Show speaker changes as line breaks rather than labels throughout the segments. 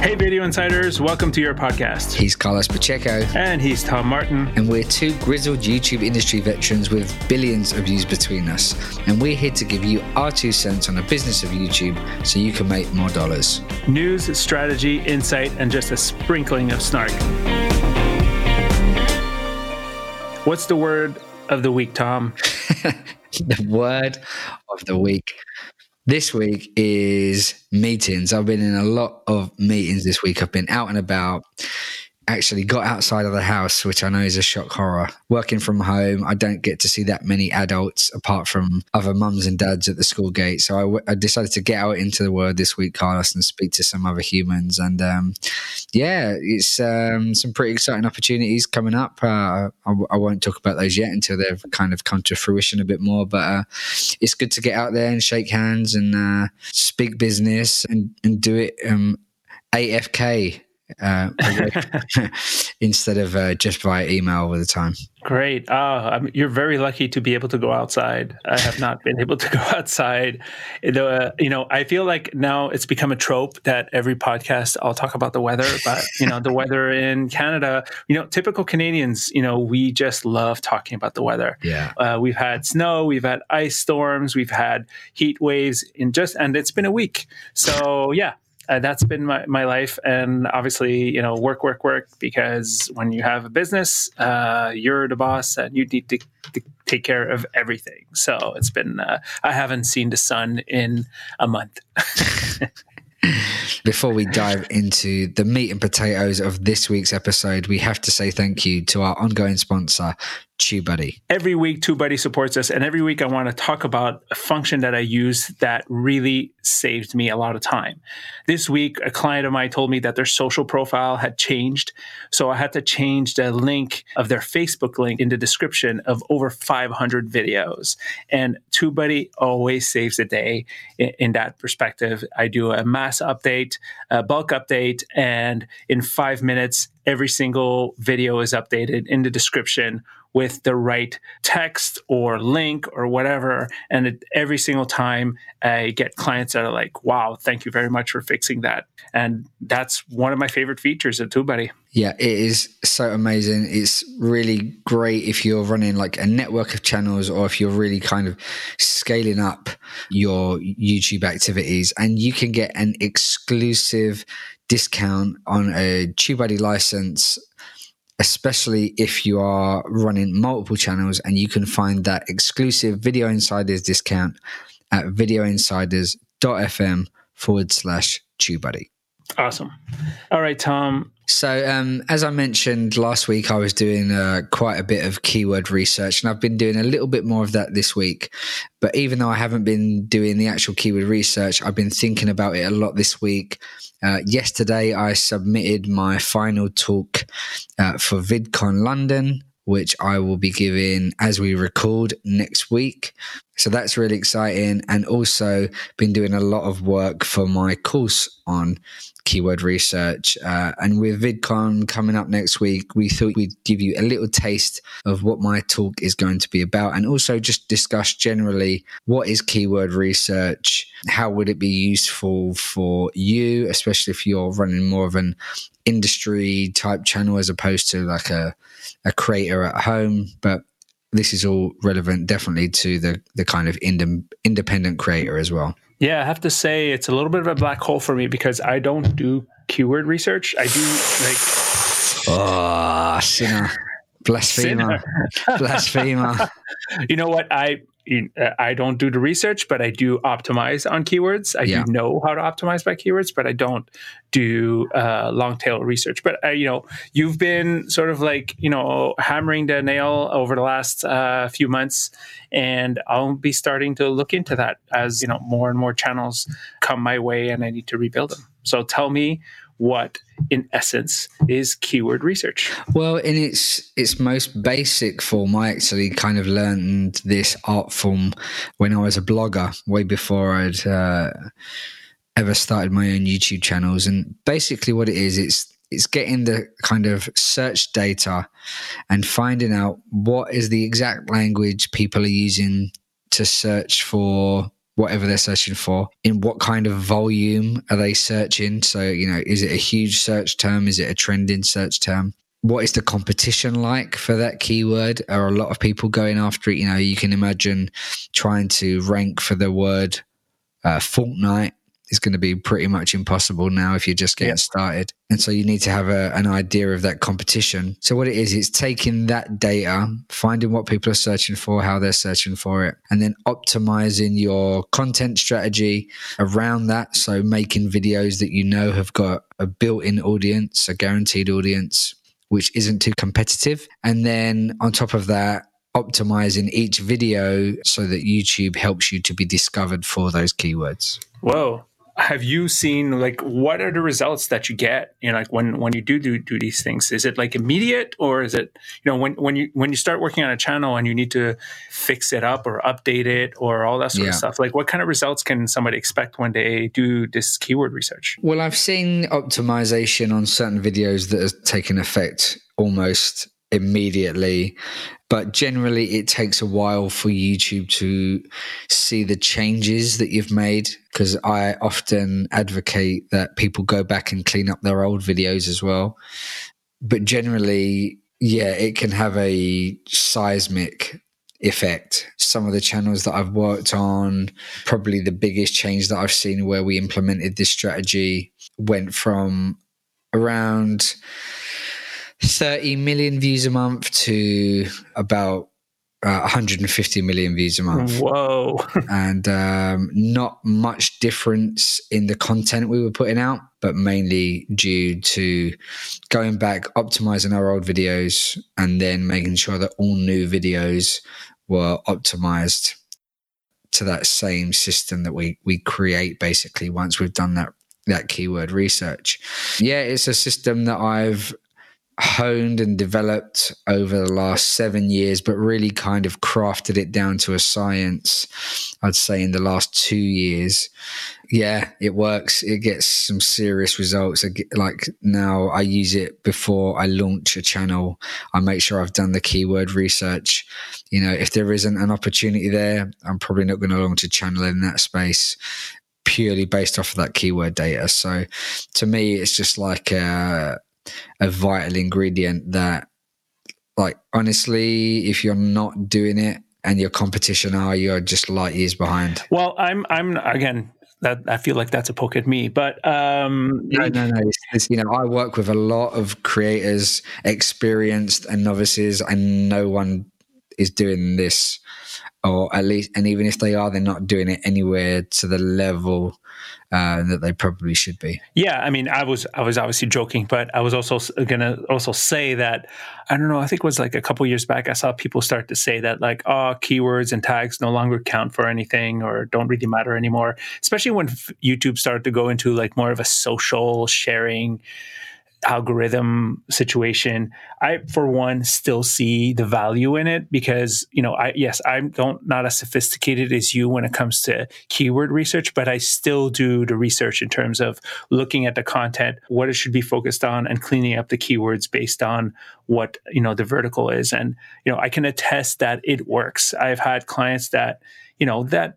Hey, Video Insiders, welcome to your podcast.
He's Carlos Pacheco.
And he's Tom Martin.
And we're two grizzled YouTube industry veterans with billions of views between us. And we're here to give you our two cents on the business of YouTube so you can make more dollars.
News, strategy, insight, and just a sprinkling of snark. What's the word of the week, Tom?
the word of the week this week is meetings. I've been in a lot of meetings this week. I've been out and about actually got outside of the house, which I know is a shock horror. Working from home, I don't get to see that many adults apart from other mums and dads at the school gate. So I, w- I decided to get out into the world this week, Carlos, and speak to some other humans. And um, yeah, it's um, some pretty exciting opportunities coming up. Uh, I, I, won't talk about those yet until they've kind of come to fruition a bit more. But uh, it's good to get out there and shake hands and uh, speak business and, and do it um, AFK uh, instead of uh, just via email all the time.
Great. Oh, you're very lucky to be able to go outside. I have not been able to go outside. The, you know, I feel like now it's become a trope that every podcast I'll talk about the weather, but you know, the weather in Canada. You know, typical Canadians. You know, we just love talking about the weather.
Yeah.
Uh, we've had snow, we've had ice storms, we've had heat waves in just, and it's been a week. So yeah, uh, that's been my, my life. And obviously you know work work work because when you have a business uh, you're the boss and you need to, to, take care of everything. So it's been uh, i haven't seen the sun in a month.
Before we dive into the meat and potatoes of this week's episode, we have to say thank you to our ongoing sponsor, TubeBuddy.
Every week, TubeBuddy supports us, and every week I want to talk about a function that I use that really saved me a lot of time. This week, a client of mine told me that their social profile had changed, so I had to change the link of their Facebook link in the description of over 500 videos. And TubeBuddy always saves the day in, in that perspective. I do a mass update, a bulk update, and in five minutes, every single video is updated in the description with the right text or link or whatever. And it, every single time I get clients that are like, wow, thank you very much for fixing that. And that's one of my favorite features of TubeBuddy.
Yeah, it is so amazing. It's really great if you're running like a network of channels or if you're really kind of scaling up your YouTube activities and you can get an exclusive discount on a TubeBuddy license especially if you are running multiple channels and you can find that exclusive Video Insiders discount at videoinsiders.fm forward slash TubeBuddy.
Awesome. All right, Tom.
So, um, as I mentioned last week, I was doing uh, quite a bit of keyword research, and I've been doing a little bit more of that this week. But even though I haven't been doing the actual keyword research, I've been thinking about it a lot this week. Uh, yesterday, I submitted my final talk uh, for VidCon London, which I will be giving as we record next week. So that's really exciting. And also been doing a lot of work for my course on keyword research. Uh, and with VidCon coming up next week, we thought we'd give you a little taste of what my talk is going to be about and also just discuss generally what is keyword research, how would it be useful for you, especially if you're running more of an industry type channel as opposed to like a, a creator at home. But this is all relevant definitely to the the kind of ind- independent creator as well.
Yeah, I have to say it's a little bit of a black hole for me because I don't do keyword research. I do like
oh sinner, blasphemer, blasphemer.
you know what I I don't do the research, but I do optimize on keywords. I yeah. do know how to optimize by keywords, but I don't do uh, long tail research. But uh, you know, you've been sort of like you know hammering the nail over the last uh, few months, and I'll be starting to look into that as you know more and more channels come my way, and I need to rebuild them. So tell me what in essence is keyword research.
Well in its its most basic form. I actually kind of learned this art form when i was a blogger way before i'd uh, ever started my own youtube channels. And basically what it is it's it's getting the kind of search data and finding out what is the exact language people are using to search for whatever they're searching for in what kind of volume are they searching? So you know is it a huge search term? Is it a trending search term? What is the competition like for that keyword? Are a lot of people going after it? You know you can imagine trying to rank for the word uh, Fortnite is going to be pretty much impossible now if you're just getting yeah. started. And so you need to have a, an idea of that competition. So what it is, it's taking that data, finding what people are searching for, how they're searching for it, and then optimizing your content strategy around that. So making videos that you know have got a built-in audience, a guaranteed audience, which isn't too competitive. And then on top of that, optimizing each video so that YouTube helps you to be discovered for those keywords.
Whoa have you seen like what are the results that you get you know like when when you do do, do these things is it like immediate or is it you know when when you when you start working on a channel and you need to fix it up or update it or all that sort yeah. of stuff like what kind of results can somebody expect when they do this keyword research
well i've seen optimization on certain videos that has taken effect almost immediately but generally it takes a while for YouTube to see the changes that you've made because I often advocate that people go back and clean up their old videos as well. But generally, yeah, it can have a seismic effect. Some of the channels that I've worked on, probably the biggest change that I've seen where we implemented this strategy went from around 30 million views a month to about uh, 150 million views a month.
Whoa.
and um, not much difference in the content we were putting out, but mainly due to going back, optimizing our old videos, and then making sure that all new videos were optimized to that same system that we, we create basically once we've done that that keyword research. Yeah, it's a system that I've honed and developed over the last seven years, but really kind of crafted it down to a science, I'd say, in the last two years. Yeah, it works. It gets some serious results. Like now, I use it before I launch a channel. I make sure I've done the keyword research. You know, if there isn't an opportunity there, I'm probably not going to launch a channel in that space purely based off of that keyword data. So to me, it's just like, uh, a vital ingredient that like honestly if you're not doing it and your competition are you're just light years behind.
Well i'm i'm again that i feel like that's a poke at me but um
no no no it's, it's, you know i work with a lot of creators experienced and novices and no one is doing this or at least and even if they are they're not doing it anywhere to the level uh, that they probably should be.
Yeah, I mean, I was I was obviously joking, but I was also going to also say that I don't know. I think it was like a couple years back. I saw people start to say that like, oh, keywords and tags no longer count for anything or don't really matter anymore. Especially when YouTube started to go into like more of a social sharing algorithm situation i for one still see the value in it because you know i yes i'm don't not as sophisticated as you when it comes to keyword research but i still do the research in terms of looking at the content what it should be focused on and cleaning up the keywords based on what you know the vertical is. And you know i can attest that it works. I've had clients that you know that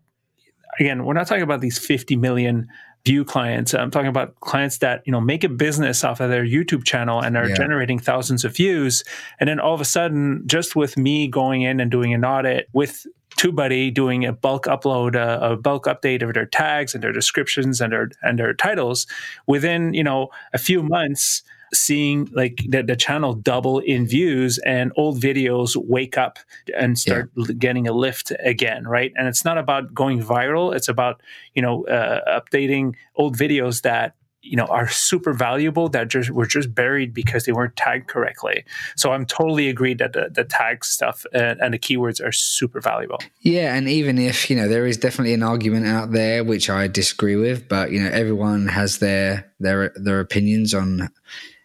again we're not talking about these 50 million view clients. I'm talking about clients that, you know, make a business off of their YouTube channel and are yeah. generating thousands of views. And then all of a sudden, just with me going in and doing an audit with TubeBuddy doing a bulk upload, uh, a, bulk update of their tags and their descriptions and their and their titles, within you know a few months, seeing like the, the channel double in views and old videos wake up and start yeah. getting a lift again right? And it's not about going viral. It's about you know uh, updating old videos that you know are super valuable that just were just buried because they weren't tagged correctly. So i'm totally agreed that the, the tag stuff and, and, the keywords are super valuable.
Yeah and even if you know there is definitely an argument out there which i disagree with but you know everyone has their their their opinions on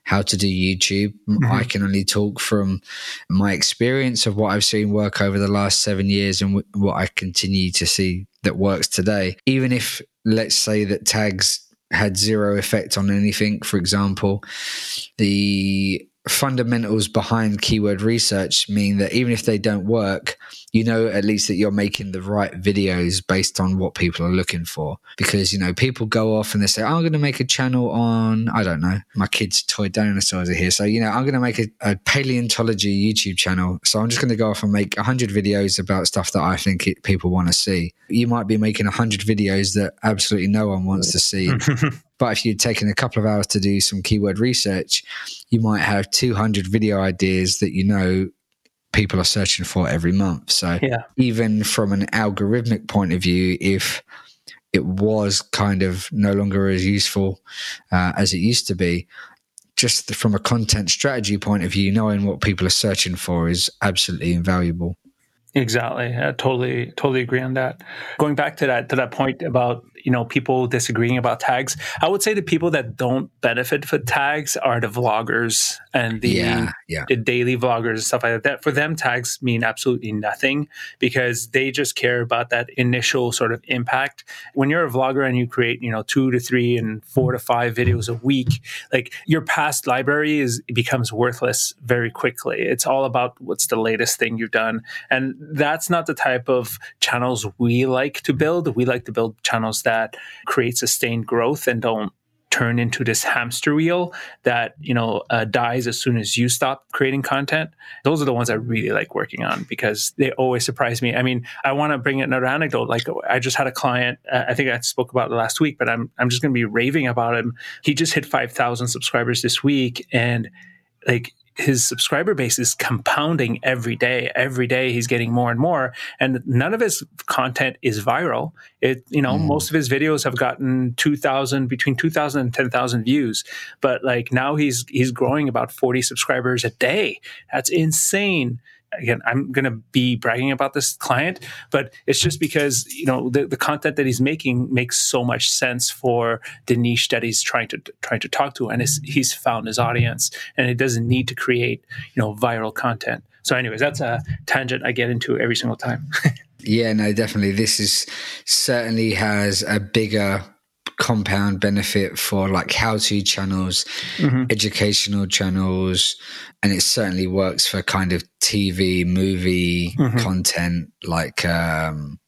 how to do YouTube. Mm-hmm. I can only talk from my experience of what I've seen work over the last seven years and w- what I continue to see that works today. Even if, let's say, that tags had zero effect on anything, for example, the fundamentals behind keyword research mean that even if they don't work, you know at least that you're making the right videos based on what people are looking for. Because, you know, people go off and they say, I'm going to make a channel on, I don't know, my kids' toy dinosaurs are here. So, you know, I'm going to make a, a paleontology YouTube channel. So I'm just going to go off and make 100 videos about stuff that I think it, people want to see. You might be making 100 videos that absolutely no one wants to see. But if you'd taken a couple of hours to do some keyword research, you might have 200 video ideas that you know people are searching for every month. So yeah. even from an algorithmic point of view, if it was kind of no longer as useful uh, as it used to be, just from a content strategy point of view, knowing what people are searching for is absolutely invaluable.
Exactly. I totally, totally agree on that. Going back to that to that point about you know people disagreeing about tags. I would say the people that don't benefit for tags are the vloggers and the,
yeah, yeah.
the daily vloggers and stuff like that. For them tags mean absolutely nothing because they just care about that initial sort of impact. When you're a vlogger and you create you know two to three and four to five videos a week like your past library is becomes worthless very quickly. It's all about what's the latest thing you've done. And that's not the type of channels we like to build. We like to build channels that create sustained growth and don't turn into this hamster wheel that you know uh, dies as soon as you stop creating content. Those are the ones i really like working on because they always surprise me. I mean i want to bring another anecdote like i just had a client uh, i think i spoke about it last week but i'm, I'm just going to be raving about him. He just hit 5000 subscribers this week and like his subscriber base is compounding every day. Every day he's getting more and more, and none of his content is viral. It, you know, mm. most of his videos have gotten two thousand, between two thousand and ten thousand views. But like now he's he's growing about forty subscribers a day. That's insane again, I'm going to be bragging about this client, but it's just because you know the, the content that he's making makes so much sense for the niche that he's trying to trying to talk to, and he's found his audience, and it doesn't need to create you know viral content. So, anyways, that's a tangent I get into every single time.
yeah, no, definitely. This is certainly has a bigger compound benefit for like how to channels, mm-hmm. educational channels, and it certainly works for kind of TV, movie mm-hmm. content, like um,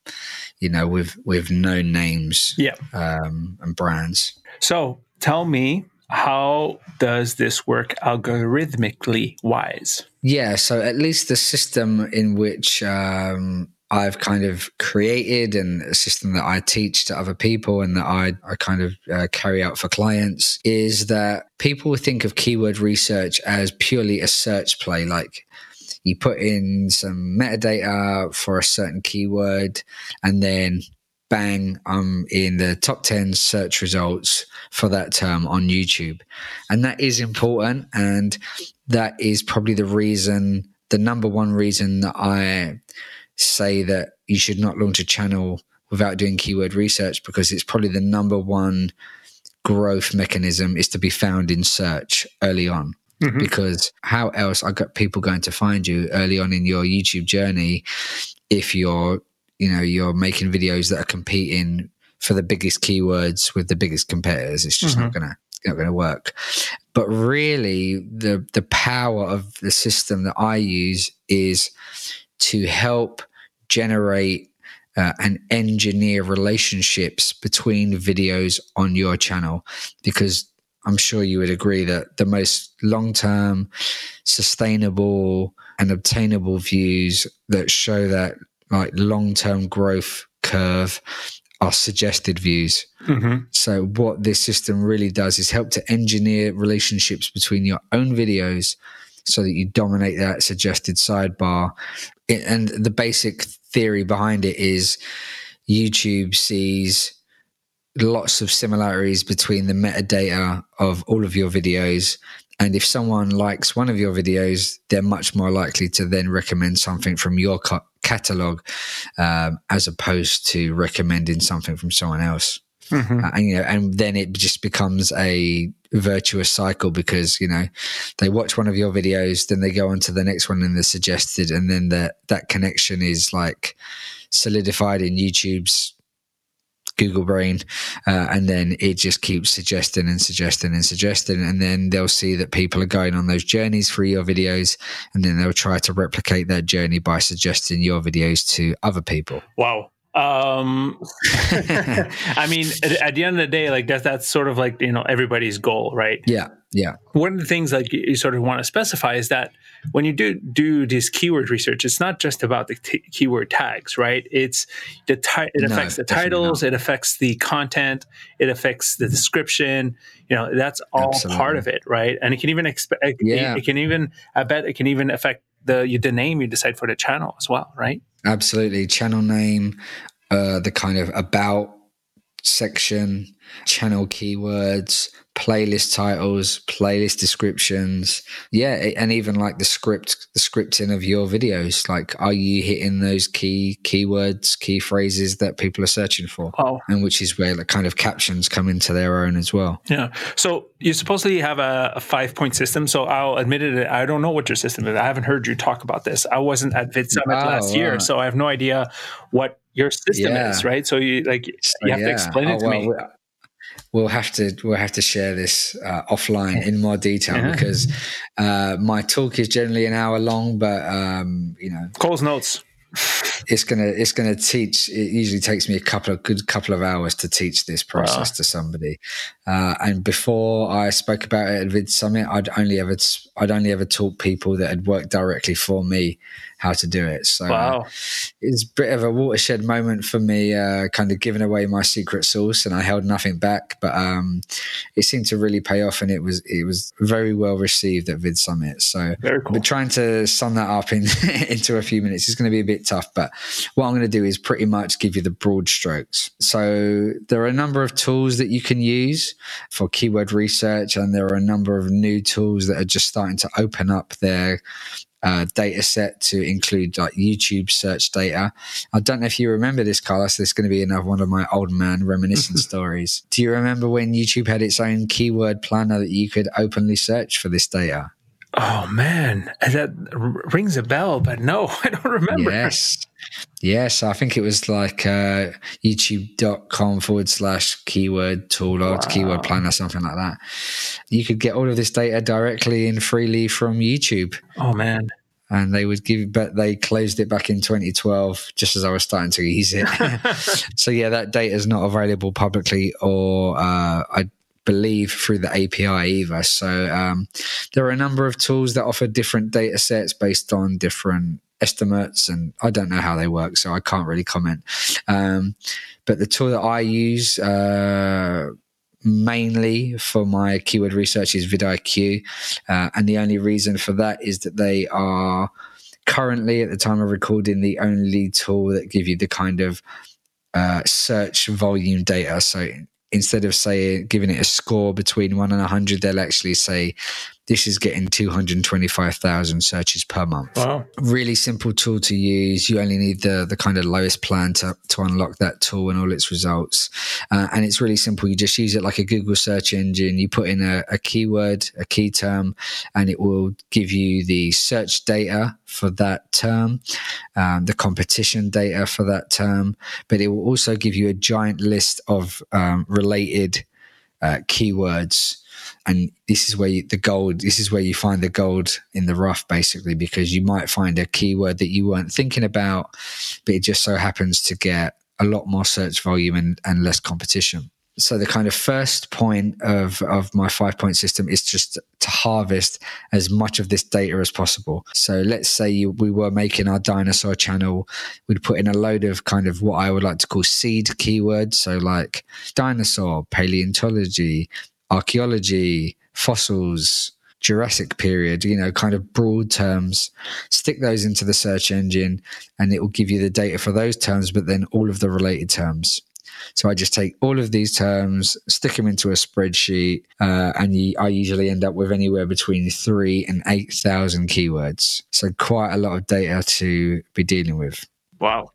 you know, with with known names,
yeah,
um, and brands.
So, tell me, how does this work algorithmically wise?
Yeah, so at least the system in which um, I've kind of created and a system that I teach to other people and that I, I kind of uh, carry out for clients is that people think of keyword research as purely a search play. Like you put in some metadata for a certain keyword and then bang, I'm in the top 10 search results for that term on YouTube. And that is important. And that is probably the reason, the number one reason that I say that you should not launch a channel without doing keyword research because it's probably the number one growth mechanism is to be found in search early on. Mm-hmm. Because how else are people going to find you early on in your YouTube journey if you're, you know, you're making videos that are competing for the biggest keywords with the biggest competitors? It's just mm-hmm. not gonna not going to work. But really, the the power of the system that I use is to help generate uh, and engineer relationships between videos on your channel because I'm sure you would agree that the most long term, sustainable, and obtainable views that show that like long term growth curve are suggested views. Mm-hmm. So, what this system really does is help to engineer relationships between your own videos so that you dominate that suggested sidebar. And the basic theory behind it is YouTube sees lots of similarities between the metadata of all of your videos. And if someone likes one of your videos, they're much more likely to then recommend something from your catalog um, as opposed to recommending something from someone else. Mm-hmm. Uh, and you know, and then it just becomes a virtuous cycle because you know they watch one of your videos, then they go on to the next one and they're suggested, and then that that connection is like solidified in YouTube's Google Brain, uh, and then it just keeps suggesting and suggesting and suggesting, and then they'll see that people are going on those journeys for your videos, and then they'll try to replicate that journey by suggesting your videos to other people.
Wow. Um, I mean, at, the end of the day, like that's that's sort of like you know everybody's goal, right?
Yeah, yeah.
One of the things like you sort of want to specify is that when you do do this keyword research, it's not just about the t- keyword tags, right? It's the ti- it affects no, the titles, it affects the content, it affects the description. You know, that's all Absolutely. part of it, right? And it can even expect. Yeah. It, it can even. I bet it can even affect the the name you decide for the channel as well, right?
Absolutely, channel name, uh, the kind of about section, channel keywords, playlist titles, playlist descriptions. Yeah, and even like the script, the scripting of your videos. Like, are you hitting those key keywords, key phrases that people are searching for?
Oh.
And which is where the kind of captions come into their own as well.
Yeah. So you supposedly have a, a five point system. So I'll admit it, I don't know what your system is. I haven't heard you talk about this. I wasn't at Vid Summit oh, last year, so I have no idea what your system yeah. is, right? So you like you have yeah. to explain it oh, to well, me
we'll have to we'll have to share this uh, offline in more detail yeah. because uh, my talk is generally an hour long, but um, you know,
calls notes.
It's gonna it's gonna teach. It usually takes me a couple of good couple of hours to teach this process wow. to somebody. Uh, and before I spoke about it at Vid Summit, I'd only ever I'd only ever taught people that had worked directly for me how to do it. So
wow.
it's a bit of a watershed moment for me, uh, kind of giving away my secret sauce, and I held nothing back. But um, it seemed to really pay off, and it was it was very well received at Vid Summit. So
Very cool.
we're trying to sum that up in into a few minutes. It's going to be a bit tough, but what I'm going to do is pretty much give you the broad strokes. So there are a number of tools that you can use for keyword research, and there are a number of new tools that are just starting to open up their uh, data set to include like YouTube search data. I don't know if you remember this, Carlos. This is going to be another one of my old man reminiscent stories. Do you remember when YouTube had its own keyword planner that you could openly search for this data?
Oh man, that rings a bell, but no, I don't remember.
Yes. Yes, I think it was like uh, youtube.com forward slash keyword tool or wow. keyword plan or something like that. You could get all of this data directly and freely from YouTube.
Oh, man.
And they would give, but they closed it back in 2012, just as I was starting to use it. so yeah, that data is not available publicly, or uh, I believe through the API either. So um, there are a number of tools that offer different data sets based on different estimates, and I don't know how they work, so I can't really comment. Um, but the tool that I use uh, mainly for my keyword research is vidIQ, uh, and the only reason for that is that they are currently, at the time of recording, the only tool that give you the kind of uh, search volume data. So instead of saying giving it a score between one and a hundred, they'll actually say this is getting 225,000 searches per month.
Wow.
Really simple tool to use. You only need the, the kind of lowest plan to, to unlock that tool and all its results. Uh, and it's really simple. You just use it like a Google search engine. You put in a, a keyword, a key term, and it will give you the search data for that term, um, the competition data for that term, but it will also give you a giant list of um, related uh, keywords and this is where you, the gold this is where you find the gold in the rough basically because you might find a keyword that you weren't thinking about but it just so happens to get a lot more search volume and, and less competition so the kind of first point of, of my five point system is just to harvest as much of this data as possible. So let's say you, we were making our dinosaur channel, we'd put in a load of kind of what I would like to call seed keywords. So like dinosaur, paleontology, archaeology, fossils, Jurassic period, you know, kind of broad terms, stick those into the search engine and it will give you the data for those terms, but then all of the related terms. So I just take all of these terms, stick them into a spreadsheet, uh, and you, I usually end up with anywhere between three and 8,000 keywords. So quite a lot of data to be dealing with.
Wow.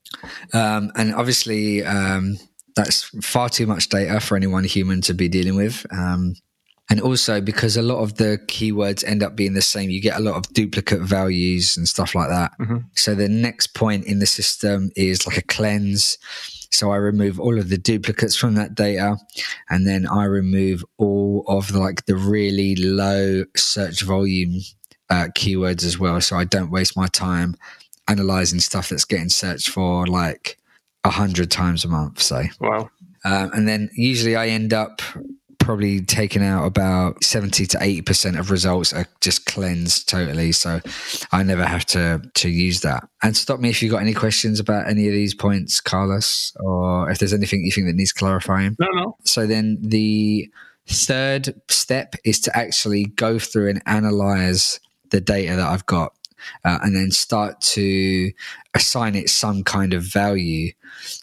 Um, and obviously, um, that's far too much data for any one human to be dealing with. Um, and also because a lot of the keywords end up being the same, you get a lot of duplicate values and stuff like that. Mm-hmm. So the next point in the system is like a cleanse. So I remove all of the duplicates from that data, and then I remove all of the, like the really low search volume uh, keywords as well. So I don't waste my time analyzing stuff that's getting searched for like a hundred times a month. Say,
wow.
Um, and then usually I end up probably taking out about 70 to 80% of results are just cleansed totally. So I never have to, to use that. And stop me if you've got any questions about any of these points, Carlos, or if there's anything you think that needs clarifying.
No, no.
So then the third step is to actually go through and analyze the data that I've got uh, and then start to assign it some kind of value.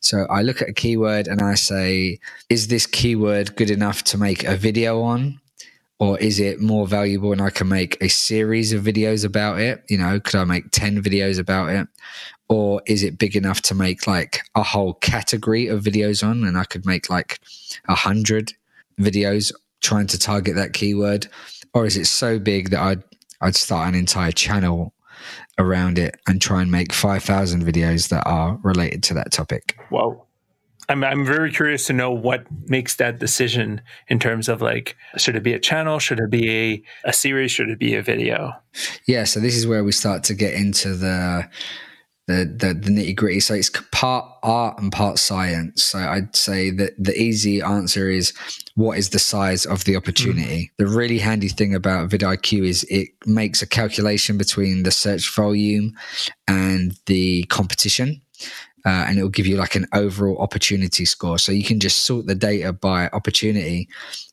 So I look at a keyword and I say, is this keyword good enough to make a video on? Or is it more valuable and I can make a series of videos about it? You know, could I make 10 videos about it? Or is it big enough to make like a whole category of videos on and I could make like a hundred videos trying to target that keyword? Or is it so big that I'd I'd start an entire channel around it and try and make 5,000 videos that are related to that topic.
Wow. I'm, I'm very curious to know what makes that decision in terms of like, should it be a channel? Should it be a, a series? Should it be a video?
Yeah. So this is where we start to get into the, the, the, the nitty gritty. So it's part art and part science. So I'd say that the easy answer is what is the size of the opportunity? Mm-hmm. The really handy thing about vidIQ is it makes a calculation between the search volume and the competition. Uh, and it will give you like an overall opportunity score. So you can just sort the data by opportunity,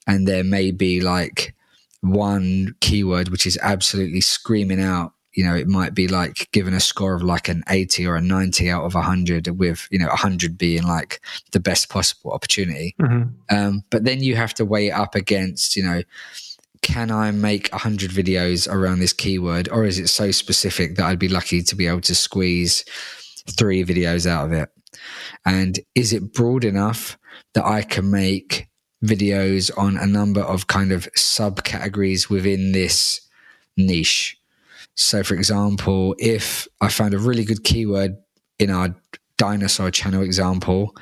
and there may be like one keyword which is absolutely screaming out you know, it might be like given a score of like an 80 or a 90 out of 100, with, you know, 100 being like the best possible opportunity. Mm-hmm. Um, but then you have to weigh it up against, you know, can I make 100 videos around this keyword, or is it so specific that I'd be lucky to be able to squeeze three videos out of it? And is it broad enough that I can make videos on a number of kind of subcategories within this niche? So, for example, if I found a really good keyword in our dinosaur channel example,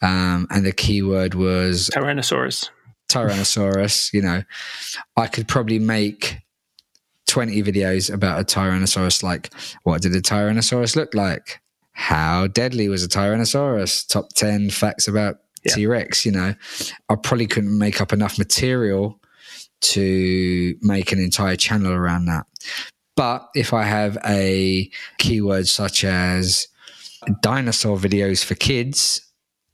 um, and the keyword was
Tyrannosaurus.
Tyrannosaurus, you know, I could probably make 20 videos about a Tyrannosaurus. Like, what did a Tyrannosaurus look like? How deadly was a Tyrannosaurus? Top 10 facts about yeah. T Rex, you know. I probably couldn't make up enough material to make an entire channel around that. But if I have a keyword such as dinosaur videos for kids,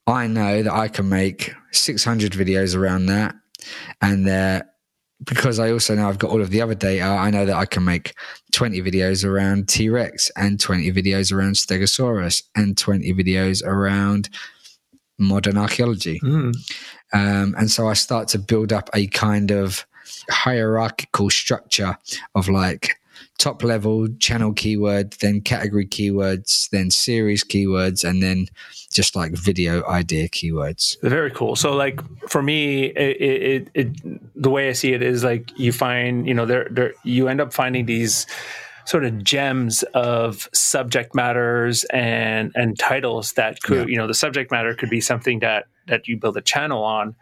I know that I can make 600 videos around that. And that because I also know I've got all of the other data, I know that I can make 20 videos around T Rex and 20 videos around Stegosaurus and 20 videos around modern archaeology. Mm. Um, and so I start to build up a kind of hierarchical structure of like top level channel keyword, then category keywords, then series keywords, and then just like video idea keywords.
Very cool. So, like for me, it, it, it the way I see it is like you find, you know, there, there, you end up finding these sort of gems of subject matters and and titles that could, yeah. you know, the subject matter could be something that that you build a channel on,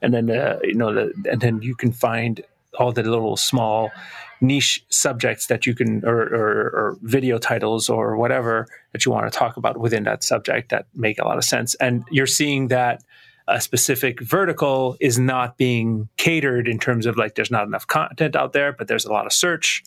and then uh, you know, the, and then you can find all the little small niche subjects that you can or, or, or, video titles or whatever that you want to talk about within that subject that make a lot of sense. And you're seeing that a specific vertical is not being catered in terms of like there's not enough content out there but there's a lot of search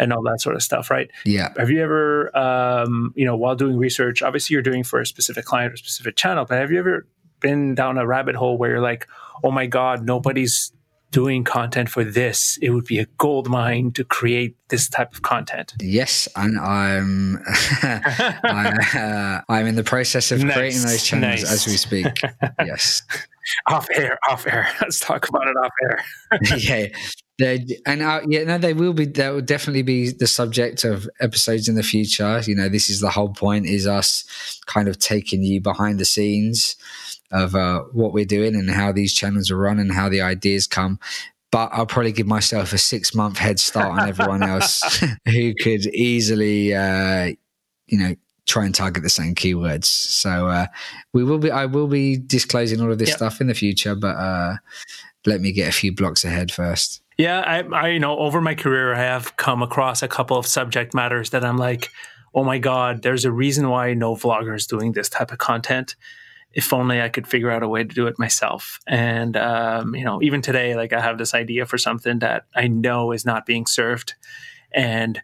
and all that sort of stuff right?
Yeah.
Have you ever um, you know while doing research obviously you're doing for a specific client or specific channel but have you ever been down a rabbit hole where you're like oh my god nobody's doing content for this, it would be a gold mine to create this type of content.
Yes, and I'm I, am uh, in the process of nice, creating those channels nice. as we speak. Yes.
off air, off air. Let's talk about it off air.
yeah. They, and uh, yeah, no, they will be. That will definitely be the subject of episodes in the future. You know, this is the whole point: is us kind of taking you behind the scenes of uh, what we're doing and how these channels are run and how the ideas come. But I'll probably give myself a six month head start on everyone else who could easily, uh, you know, try and target the same keywords. So uh, we will be. I will be disclosing all of this yep. stuff in the future, but uh, let me get a few blocks ahead first.
Yeah, I, I, you know, over my career, I have come across a couple of subject matters that I'm like, oh my god, there's a reason why no vlogger is doing this type of content. If only I could figure out a way to do it myself. And um, you know, even today, like I have this idea for something that I know is not being served, and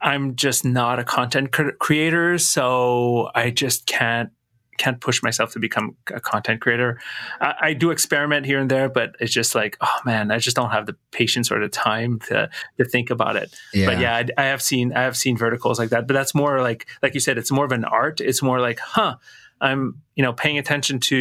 I'm just not a content creator, so I just can't can't push myself to become a content creator. I, I, do experiment here and there, but it's just like, oh man, I just don't have the patience or the time to to think about it. Yeah. But yeah, I, I, have seen I have seen verticals like that, but that's more like like you said, it's more of an art. It's more like, huh, I'm, you know, paying attention to,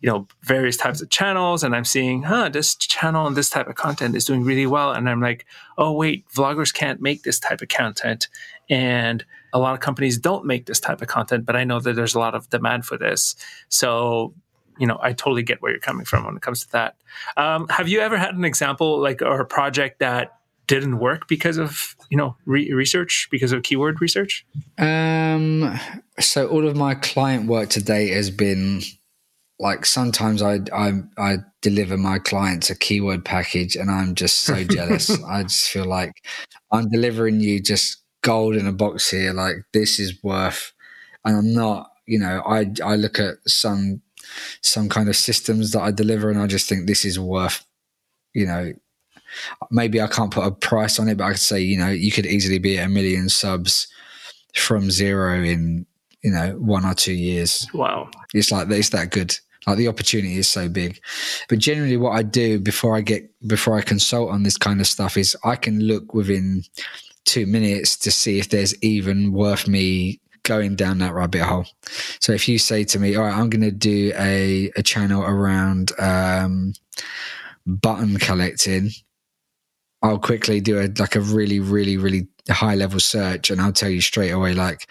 you know, various types of channels and I'm seeing, huh, this channel and this type of content is doing really well. And I'm like, oh, wait, vloggers can't make this type of content. And a lot of companies don't make this type of content, but I know that there's a lot of demand for this. So, you know, I totally get where you're coming from when it comes to that. Um, have you ever had an example like or a project that didn't work because of you know re- research because of keyword research
um so all of my client work today has been like sometimes I, I I deliver my clients a keyword package and I'm just so jealous. I just feel like I'm delivering you just gold in a box here. Like this is worth, and I'm not. You know, I I look at some some kind of systems that I deliver and I just think this is worth. You know, maybe I can't put a price on it, but I could say, you know, you could easily be at a million subs from zero in, you know, one or two years.
Wow.
It's like, it's that good. Like the opportunity is so big. But generally what I do before I get, before I consult on this kind of stuff is I can look within two minutes to see if there's even worth me going down that rabbit hole. So if you say to me, all right, I'm going to do a, a channel around, um, button collecting I'll quickly do a like a really, really, really high level search, and I'll tell you straight away, like,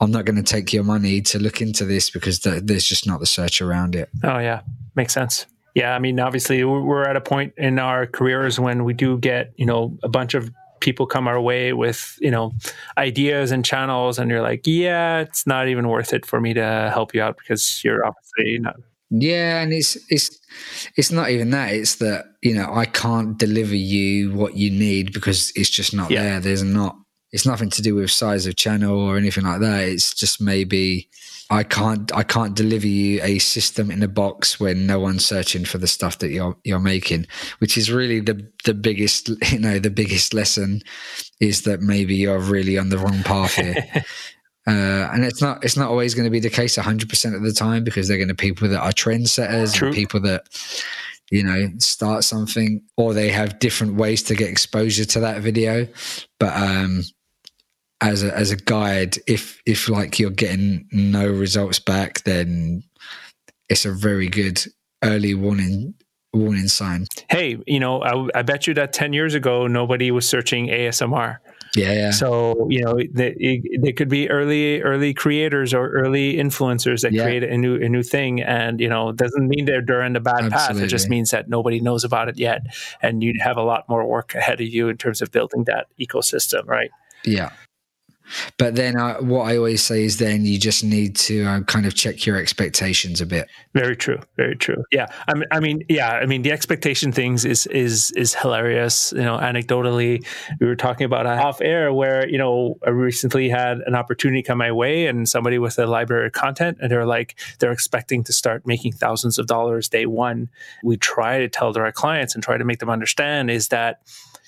I'm not going to take your money to look into this because the, there's just not the search around it.
Oh yeah, makes sense. Yeah, I mean, obviously, we're at a point in our careers when we do get you know a bunch of people come our way with you know ideas and channels, and you're like, yeah, it's not even worth it for me to help you out because you're obviously not
yeah, and it's it's it's not even that. It's that you know I can't deliver you what you need because it's just not yeah. there. There's not. It's nothing to do with size of channel or anything like that. It's just maybe I can't I can't deliver you a system in a box when no one's searching for the stuff that you're you're making, which is really the the biggest you know the biggest lesson is that maybe you're really on the wrong path here. Uh, and it's not it's not always going to be the case 100% of the time because they're going to people that are trendsetters and people that you know start something or they have different ways to get exposure to that video. But um as a as a guide if if like you're getting no results back then it's a very good early warning warning sign.
Hey you know I, I bet you that 10 years ago nobody was searching asmr
yeah, yeah.
So you know, they, they could be early early creators or early influencers that yeah. create a new a new thing, and you know, doesn't mean they're during the bad Absolutely. path. It just means that nobody knows about it yet, and you'd have a lot more work ahead of you in terms of building that ecosystem, right?
Yeah. But then uh, what I always say is then you just need to uh, kind of check your expectations a bit.
Very true. Very true. Yeah. I mean, I mean, yeah. I mean, the expectation things is is is hilarious. You know, anecdotally, we were talking about off air where you know I recently had an opportunity come my way, and somebody with a library of content, and they're like they're expecting to start making thousands of dollars day one. We try to tell to our clients and try to make them understand is that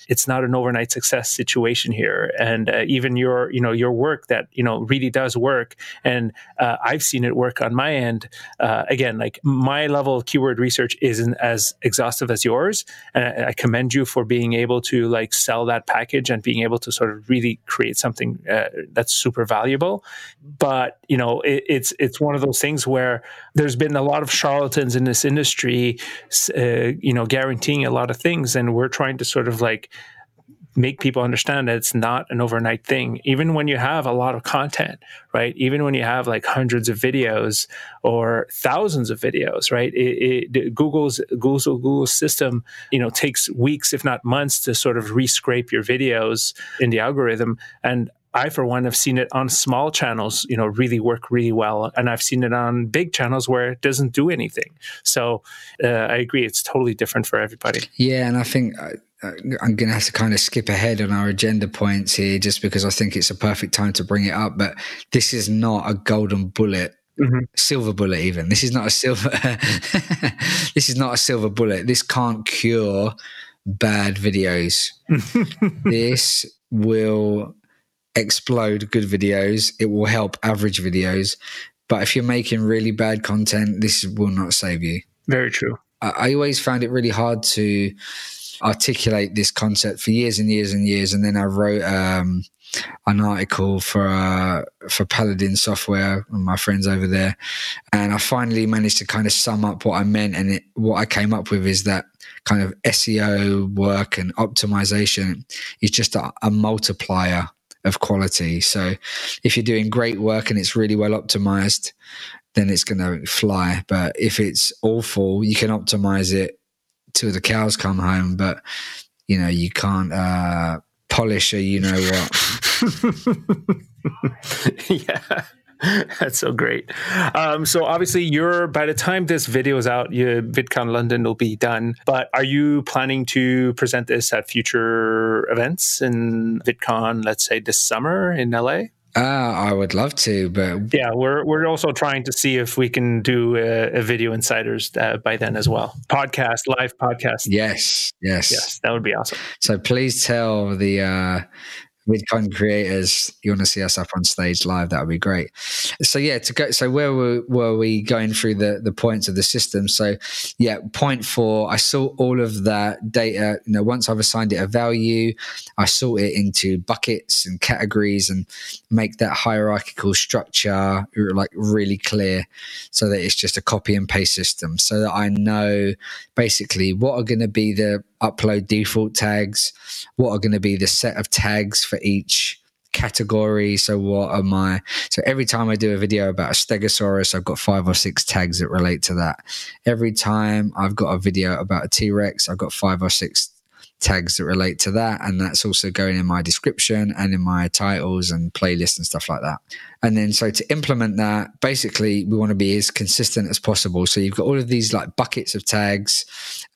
it's not an overnight success situation here. And uh, even your, you know, your work that, you know, really does work. And uh, I've seen it work on my end. Uh, again, like my level of keyword research isn't as exhaustive as yours. And I, I, commend you for being able to like sell that package and being able to sort of really create something uh, that's super valuable. But, you know, it, it's, it's one of those things where there's been a lot of charlatans in this industry, uh, you know, guaranteeing a lot of things. And we're trying to sort of like make people understand that it's not an overnight thing. Even when you have a lot of content, right? Even when you have like hundreds of videos or thousands of videos, right? It, it, Google's Google's Google's system, you know, takes weeks, if not months, to sort of rescrape your videos in the algorithm. And I, for one, have seen it on small channels, you know, really work really well. And I've seen it on big channels where it doesn't do anything. So uh, I agree. It's totally different for everybody.
Yeah. And I think. Uh, I'm going to have to kind of skip ahead on our agenda points here just because I think it's a perfect time to bring it up. But this is not a golden bullet Mm-hmm. silver bullet even this is not a silver this is not a silver bullet this can't cure bad videos this will explode good videos it will help average videos. But if you're making really bad content this will not save you.
Very true.
I, I always found it really hard to articulate this concept for years and years and years. And then i wrote um, an article for uh, for Paladin Software, and my friends over there, and I finally managed to kind of sum up what I meant. And it, what I came up with is that kind of SEO work and optimization is just a, a multiplier of quality. So if you're doing great work and it's really well optimized, then it's going to fly. But if it's awful, you can optimize it till the cows come home, but you know you can't. Uh, polish a you know what.
yeah. That's so great. Um, so obviously, you're by the time this video is out, your VidCon London will be done. But are you planning to present this at future events in VidCon, let's say this summer in LA?
Uh, I would love to, but
yeah, we're we're also trying to see if we can do a, a video insiders uh, by then as well. Podcast, live podcast.
Yes, yes,
yes, that would be awesome.
So please tell the uh, VidCon creators, you want to see us up on stage live, that would be great. So yeah, to go. So where were, were we going through the the points of the system? So yeah, point four. I sort all of that data. You know, once I've assigned it a value, I sort it into buckets and categories and make that hierarchical structure like really clear, so that it's just a copy and paste system. So that I know basically what are going to be the upload default tags, what are going to be the set of tags for each category. So what are my so every time I do a video about a stegosaurus, I've got five or six tags that relate to that. Every time I've got a video about a T-Rex, I've got five or six tags that relate to that. And that's also going in my description and in my titles and playlist and stuff like that. And then, so to implement that, basically, we want to be as consistent as possible. So you've got all of these like buckets of tags,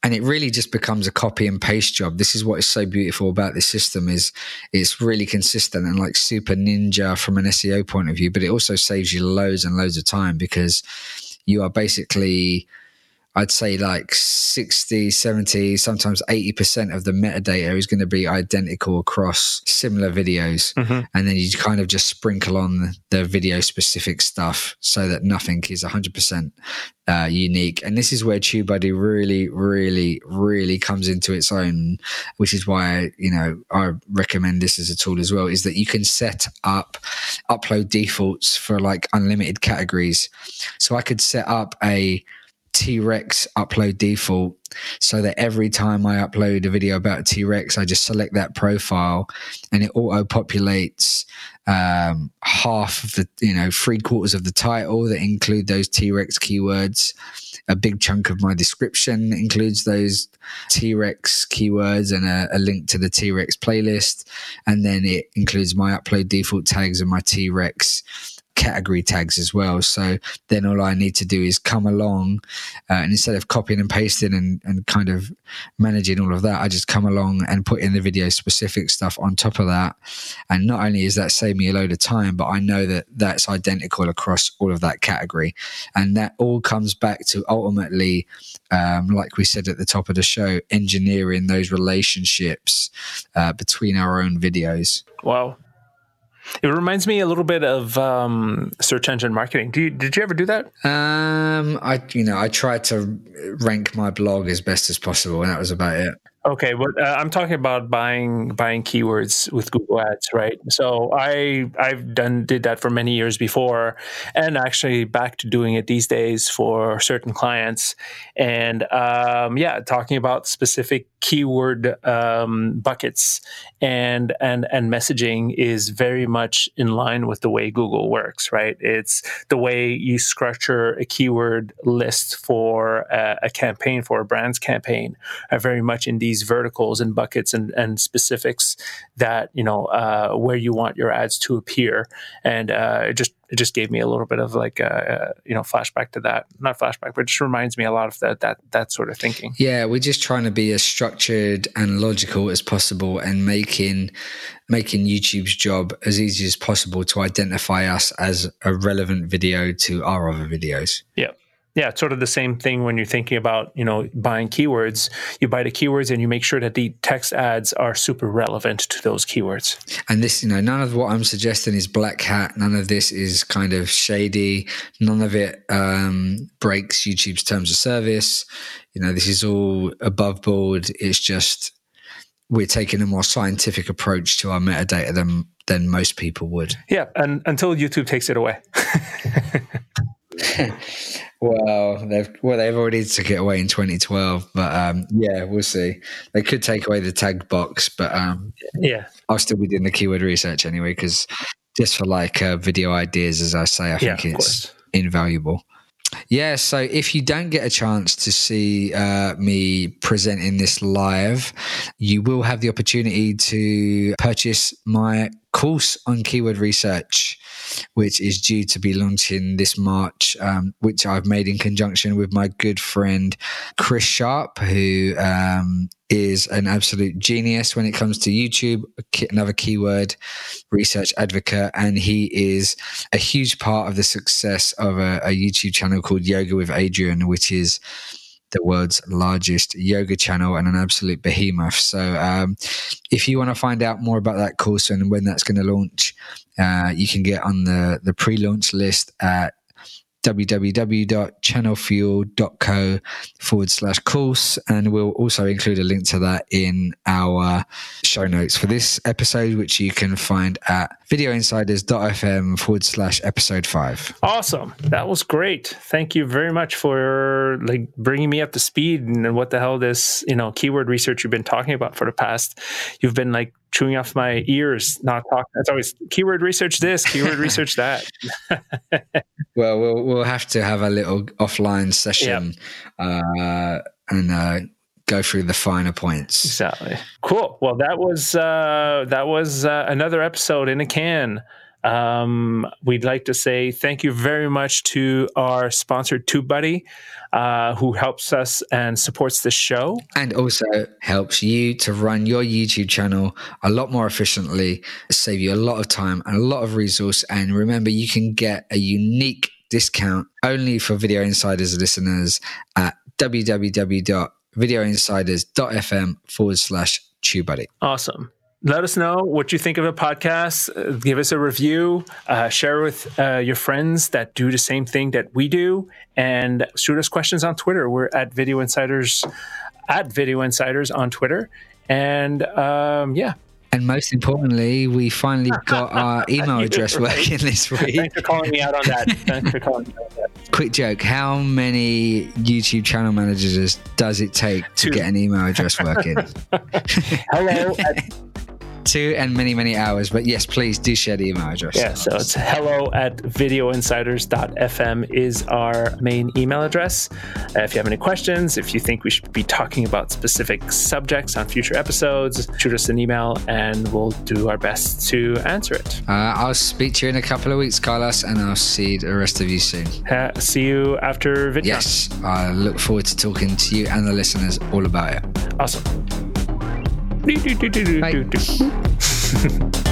and it really just becomes a copy and paste job. This is what is so beautiful about this system is it's really consistent and like super ninja from an SEO point of view, but it also saves you loads and loads of time because you are basically I'd say like 60, 70, sometimes 80% of the metadata is going to be identical across similar videos. Mm-hmm. And then you kind of just sprinkle on the video specific stuff so that nothing is 100% uh, unique. And this is where TubeBuddy really, really, really comes into its own, which is why, you know, I recommend this as a tool as well, is that you can set up upload defaults for like unlimited categories. So I could set up a T Rex upload default so that every time I upload a video about T Rex, I just select that profile and it auto populates um, half of the, you know, three quarters of the title that include those T Rex keywords. A big chunk of my description includes those T Rex keywords and a, a link to the T Rex playlist. And then it includes my upload default tags and my T Rex category tags as well. So then all I need to do is come along uh, and instead of copying and pasting and, and kind of managing all of that, I just come along and put in the video specific stuff on top of that. And not only is that save me a load of time, but I know that that's identical across all of that category. And that all comes back to ultimately, um, like we said at the top of the show, engineering those relationships uh, between our own videos.
Wow. It reminds me a little bit of um, search engine marketing. You, did you ever do that?
Um, I you know I tried to rank my blog as best as possible, and that was about it.
Okay, but uh, I'm talking about buying buying keywords with Google Ads, right? So I I've done did that for many years before, and actually back to doing it these days for certain clients. And um, yeah, talking about specific keyword um, buckets and and and messaging is very much in line with the way Google works, right? It's the way you structure a keyword list for a, a campaign for a brand's campaign are very much in these these verticals and buckets and, and specifics that you know uh, where you want your ads to appear, and uh, it just it just gave me a little bit of like a, you know flashback to that. Not flashback, but it just reminds me a lot of that that that sort of thinking.
Yeah, we're just trying to be as structured and logical as possible, and making making YouTube's job as easy as possible to identify us as a relevant video to our other videos.
Yeah yeah, it's sort of the same thing when you're thinking about, you know, buying keywords. You buy the keywords and you make sure that the text ads are super relevant to those keywords.
And this, you know, none of what I'm suggesting is black hat. None of this is kind of shady. None of it um, breaks YouTube's terms of service. You know, this is all above board. It's just we're taking a more scientific approach to our metadata than than most people would.
Yeah, and until YouTube takes it away.
well, they've well they've already took it away in 2012, but um, yeah, we'll see. They could take away the tag box, but um,
yeah,
I'll still be doing the keyword research anyway because just for like uh, video ideas, as I say, I think yeah, it's invaluable. Yeah, so if you don't get a chance to see uh, me presenting this live, you will have the opportunity to purchase my course on keyword research which is due to be launching this March, um, which I've made in conjunction with my good friend Chris Sharp, who um, is an absolute genius when it comes to YouTube, another keyword research advocate, and he is a huge part of the success of a, a YouTube channel called Yoga with Adriene, which is the world's largest yoga channel and an absolute behemoth. So, um, if you want to find out more about that course and when that's going to launch, uh, you can get on the the pre-launch list at www.channelfuel.co forward slash course. And we'll also include a link to that in our show notes for this episode, which you can find at videoinsiders.fm forward slash episode five.
Awesome. That was great. Thank you very much for like bringing me up to speed and what the hell this, you know, keyword research you've been talking about for the past. You've been like chewing off my ears, not talking. That's always keyword research this, keyword research that.
well, well, we'll have to have a little offline session yep. uh, and uh, go through the finer points.
Exactly. Cool. Well, that was uh, that was uh, another episode in a can. Um, we'd like to say thank you very much to our sponsor, TubeBuddy, uh, who helps us and supports the show.
And also helps you to run your YouTube channel a lot more efficiently, save you a lot of time and a lot of resource. And remember, you can get a unique discount only for Video Insiders listeners at www.videoinsiders.fm forward slash TubeBuddy.
Awesome let us know what you think of the podcast. Give us a review. Uh, share with uh, your friends that do the same thing that we do, and shoot us questions on Twitter. We're at Video Insiders at Video Insiders on Twitter, and um, yeah.
And most importantly, we finally got our email address working this week.
Thanks for calling me out on that. Thanks for calling me out on that.
Quick joke: How many YouTube channel managers does it take to Two. get an email address working?
Hello. At-
two and many, many hours. But yes, please do share the email address.
Yeah, so it's hello at videoinsiders.fm is our main email address. Uh, if you have any questions, if you think we should be talking about specific subjects on future episodes, shoot us an email and we'll do our best to answer it.
Uh, I'll speak to you in a couple of weeks, Carlos, and I'll see the rest of you soon.
Uh, see you after video.
Yes, I look forward to talking to you and the listeners all about it.
Awesome. Bye.